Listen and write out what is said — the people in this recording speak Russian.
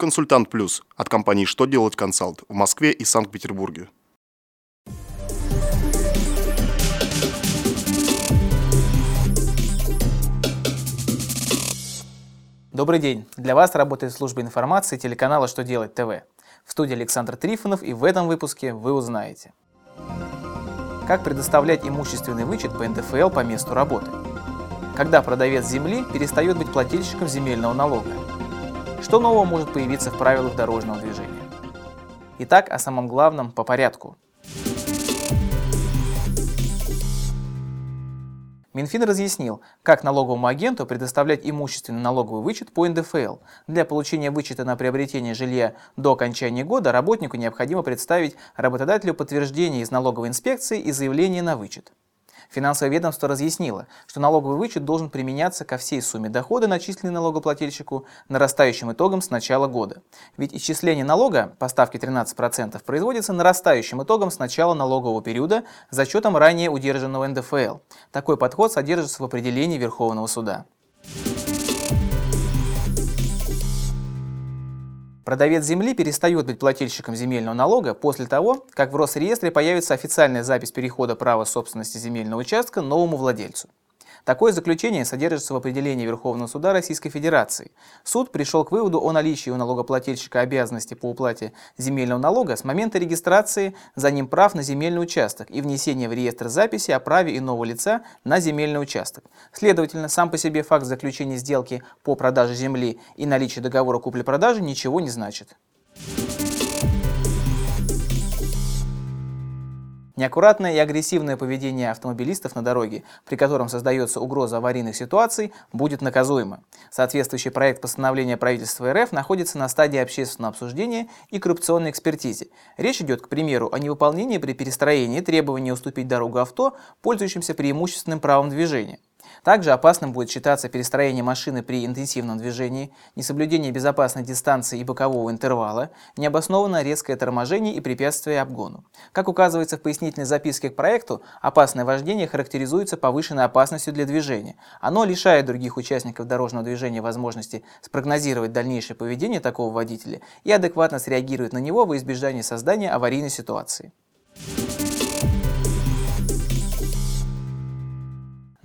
Консультант Плюс от компании «Что делать консалт» в Москве и Санкт-Петербурге. Добрый день! Для вас работает служба информации телеканала «Что делать ТВ». В студии Александр Трифонов и в этом выпуске вы узнаете Как предоставлять имущественный вычет по НДФЛ по месту работы Когда продавец земли перестает быть плательщиком земельного налога Что нового может появиться в правилах дорожного движения Итак, о самом главном по порядку – Минфин разъяснил, как налоговому агенту предоставлять имущественный налоговый вычет по НДФЛ. Для получения вычета на приобретение жилья до окончания года работнику необходимо представить работодателю подтверждение из налоговой инспекции и заявление на вычет. Финансовое ведомство разъяснило, что налоговый вычет должен применяться ко всей сумме дохода, начисленной налогоплательщику, нарастающим итогом с начала года. Ведь исчисление налога по ставке 13% производится нарастающим итогом с начала налогового периода за счетом ранее удержанного НДФЛ. Такой подход содержится в определении Верховного суда. Продавец земли перестает быть плательщиком земельного налога после того, как в Росреестре появится официальная запись перехода права собственности земельного участка новому владельцу. Такое заключение содержится в определении Верховного суда Российской Федерации. Суд пришел к выводу о наличии у налогоплательщика обязанности по уплате земельного налога с момента регистрации за ним прав на земельный участок и внесения в реестр записи о праве иного лица на земельный участок. Следовательно, сам по себе факт заключения сделки по продаже земли и наличие договора купли-продажи ничего не значит. Неаккуратное и агрессивное поведение автомобилистов на дороге, при котором создается угроза аварийных ситуаций, будет наказуемо. Соответствующий проект постановления правительства РФ находится на стадии общественного обсуждения и коррупционной экспертизе. Речь идет, к примеру, о невыполнении при перестроении требования уступить дорогу авто, пользующимся преимущественным правом движения. Также опасным будет считаться перестроение машины при интенсивном движении, несоблюдение безопасной дистанции и бокового интервала, необоснованное резкое торможение и препятствие обгону. Как указывается в пояснительной записке к проекту, опасное вождение характеризуется повышенной опасностью для движения. Оно лишает других участников дорожного движения возможности спрогнозировать дальнейшее поведение такого водителя и адекватно среагировать на него во избежание создания аварийной ситуации.